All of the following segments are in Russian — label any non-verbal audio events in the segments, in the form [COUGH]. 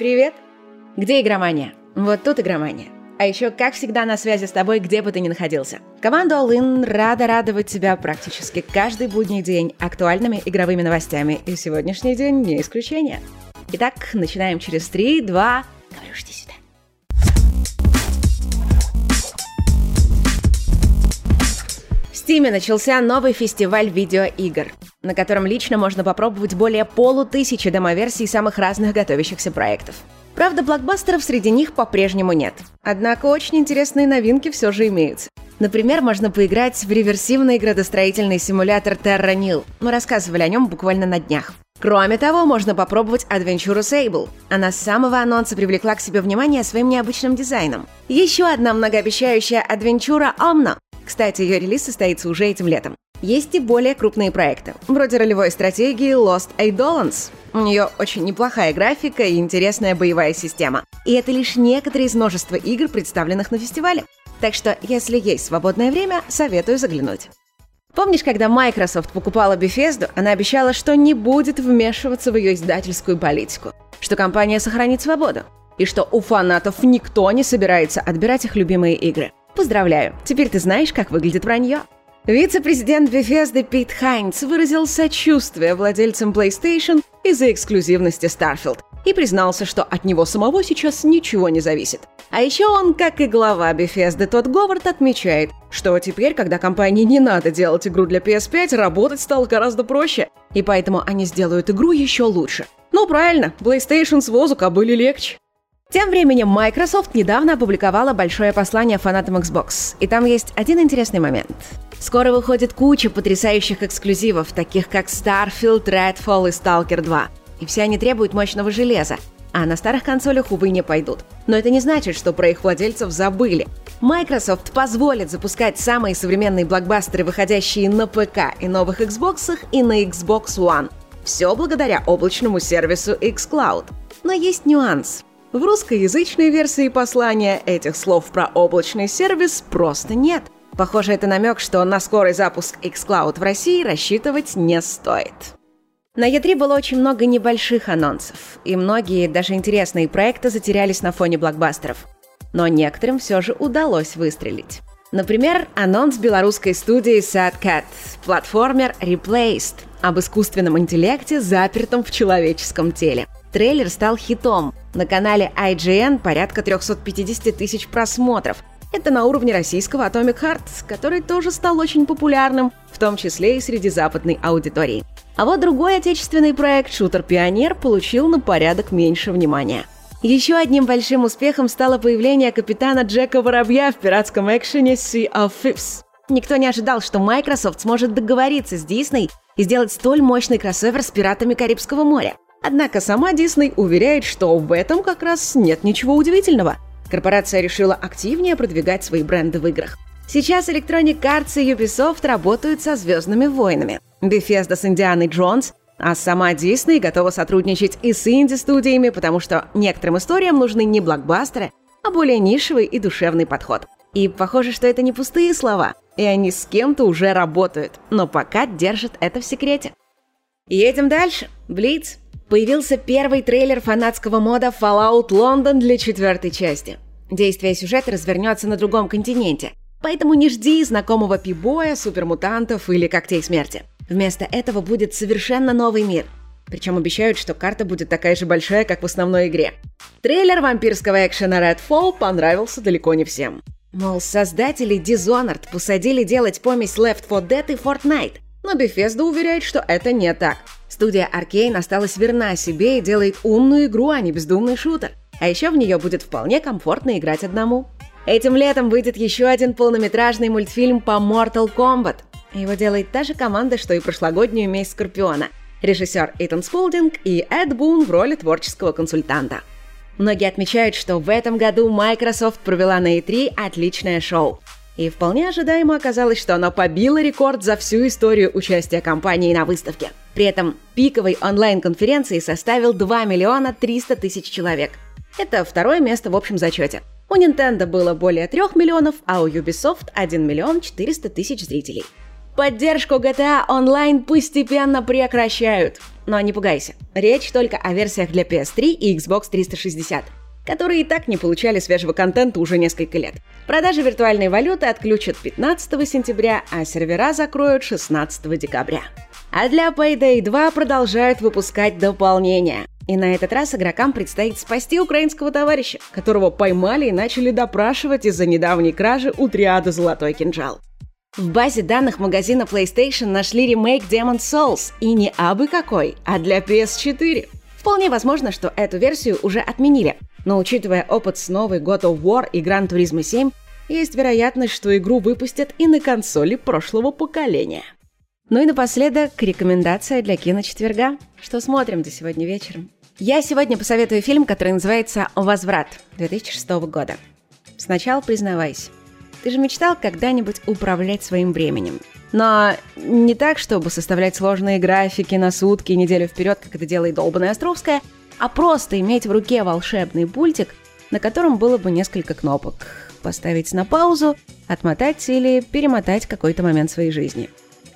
Привет! Где игромания? Вот тут игромания. А еще, как всегда, на связи с тобой, где бы ты ни находился. Команда All In рада радовать тебя практически каждый будний день актуальными игровыми новостями. И сегодняшний день не исключение. Итак, начинаем через 3, 2... Говорю, жди сюда. В Стиме начался новый фестиваль видеоигр, на котором лично можно попробовать более полутысячи демоверсий самых разных готовящихся проектов. Правда, блокбастеров среди них по-прежнему нет. Однако очень интересные новинки все же имеются. Например, можно поиграть в реверсивный градостроительный симулятор Terra Nil. Мы рассказывали о нем буквально на днях. Кроме того, можно попробовать Adventure Sable. Она с самого анонса привлекла к себе внимание своим необычным дизайном. Еще одна многообещающая Adventure Omno. Кстати, ее релиз состоится уже этим летом. Есть и более крупные проекты, вроде ролевой стратегии Lost Eidolons. У нее очень неплохая графика и интересная боевая система. И это лишь некоторые из множества игр, представленных на фестивале. Так что, если есть свободное время, советую заглянуть. Помнишь, когда Microsoft покупала Bethesda, она обещала, что не будет вмешиваться в ее издательскую политику, что компания сохранит свободу, и что у фанатов никто не собирается отбирать их любимые игры. Поздравляю, теперь ты знаешь, как выглядит вранье. Вице-президент Bethesda Пит Хайнц выразил сочувствие владельцам PlayStation из-за эксклюзивности Starfield и признался, что от него самого сейчас ничего не зависит. А еще он, как и глава Bethesda Тодд Говард, отмечает, что теперь, когда компании не надо делать игру для PS5, работать стало гораздо проще, и поэтому они сделают игру еще лучше. Ну правильно, PlayStation с возу кобыли легче. Тем временем Microsoft недавно опубликовала большое послание фанатам Xbox, и там есть один интересный момент. Скоро выходит куча потрясающих эксклюзивов, таких как Starfield, Redfall и Stalker 2. И все они требуют мощного железа, а на старых консолях, увы, не пойдут. Но это не значит, что про их владельцев забыли. Microsoft позволит запускать самые современные блокбастеры, выходящие на ПК и новых Xbox и на Xbox One. Все благодаря облачному сервису xCloud. Но есть нюанс. В русскоязычной версии послания этих слов про облачный сервис просто нет. Похоже, это намек, что на скорый запуск xCloud в России рассчитывать не стоит. На E3 было очень много небольших анонсов, и многие, даже интересные проекты затерялись на фоне блокбастеров. Но некоторым все же удалось выстрелить. Например, анонс белорусской студии SadCat, платформер Replaced, об искусственном интеллекте, запертом в человеческом теле. Трейлер стал хитом, на канале IGN порядка 350 тысяч просмотров. Это на уровне российского Atomic Heart, который тоже стал очень популярным, в том числе и среди западной аудитории. А вот другой отечественный проект «Шутер Пионер» получил на порядок меньше внимания. Еще одним большим успехом стало появление капитана Джека Воробья в пиратском экшене Sea of Thieves. Никто не ожидал, что Microsoft сможет договориться с Disney и сделать столь мощный кроссовер с пиратами Карибского моря. Однако сама Disney уверяет, что в этом как раз нет ничего удивительного. Корпорация решила активнее продвигать свои бренды в играх. Сейчас Electronic Arts и Ubisoft работают со «Звездными войнами», Bethesda с Индианой Джонс, а сама Disney готова сотрудничать и с инди-студиями, потому что некоторым историям нужны не блокбастеры, а более нишевый и душевный подход. И похоже, что это не пустые слова, и они с кем-то уже работают, но пока держат это в секрете. Едем дальше. Блиц появился первый трейлер фанатского мода Fallout London для четвертой части. Действие сюжета развернется на другом континенте, поэтому не жди знакомого пибоя, супермутантов или когтей смерти. Вместо этого будет совершенно новый мир. Причем обещают, что карта будет такая же большая, как в основной игре. Трейлер вампирского экшена Redfall понравился далеко не всем. Мол, создатели Dishonored посадили делать помесь Left 4 Dead и Fortnite. Но Bethesda уверяет, что это не так. Студия Arkane осталась верна себе и делает умную игру, а не бездумный шутер. А еще в нее будет вполне комфортно играть одному. Этим летом выйдет еще один полнометражный мультфильм по Mortal Kombat. Его делает та же команда, что и прошлогоднюю «Месть Скорпиона». Режиссер Итан Сполдинг и Эд Бун в роли творческого консультанта. Многие отмечают, что в этом году Microsoft провела на E3 отличное шоу. И вполне ожидаемо оказалось, что оно побило рекорд за всю историю участия компании на выставке. При этом пиковой онлайн-конференции составил 2 миллиона 300 тысяч человек. Это второе место в общем зачете. У Nintendo было более 3 миллионов, а у Ubisoft 1 миллион 400 тысяч зрителей. Поддержку GTA Online постепенно прекращают. Но не пугайся, речь только о версиях для PS3 и Xbox 360 которые и так не получали свежего контента уже несколько лет. Продажи виртуальной валюты отключат 15 сентября, а сервера закроют 16 декабря. А для Payday 2 продолжают выпускать дополнения. И на этот раз игрокам предстоит спасти украинского товарища, которого поймали и начали допрашивать из-за недавней кражи у триады «Золотой кинжал». В базе данных магазина PlayStation нашли ремейк Demon's Souls, и не абы какой, а для PS4. Вполне возможно, что эту версию уже отменили, но учитывая опыт с новой God of War и Gran Turismo 7, есть вероятность, что игру выпустят и на консоли прошлого поколения. Ну и напоследок рекомендация для киночетверга. Что смотрим до сегодня вечером? Я сегодня посоветую фильм, который называется «Возврат» 2006 года. Сначала признавайся, ты же мечтал когда-нибудь управлять своим временем. Но не так, чтобы составлять сложные графики на сутки и неделю вперед, как это делает долбанная Островская, а просто иметь в руке волшебный пультик, на котором было бы несколько кнопок. Поставить на паузу, отмотать или перемотать какой-то момент своей жизни.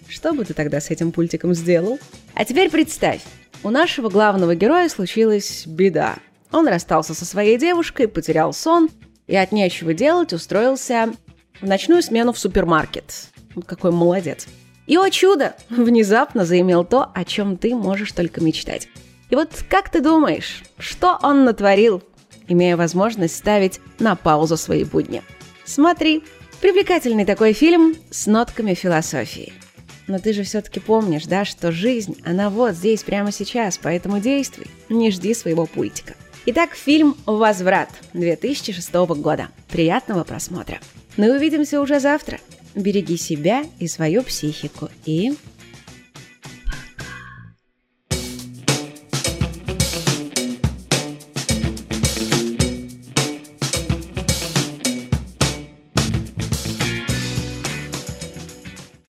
Что бы ты тогда с этим пультиком сделал? А теперь представь, у нашего главного героя случилась беда. Он расстался со своей девушкой, потерял сон и от нечего делать устроился в ночную смену в супермаркет. Какой молодец. И, о чудо, [LAUGHS] внезапно заимел то, о чем ты можешь только мечтать. И вот как ты думаешь, что он натворил, имея возможность ставить на паузу свои будни? Смотри, привлекательный такой фильм с нотками философии. Но ты же все-таки помнишь, да, что жизнь, она вот здесь, прямо сейчас, поэтому действуй, не жди своего пультика. Итак, фильм «Возврат» 2006 года. Приятного просмотра. Ну и увидимся уже завтра. Береги себя и свою психику. И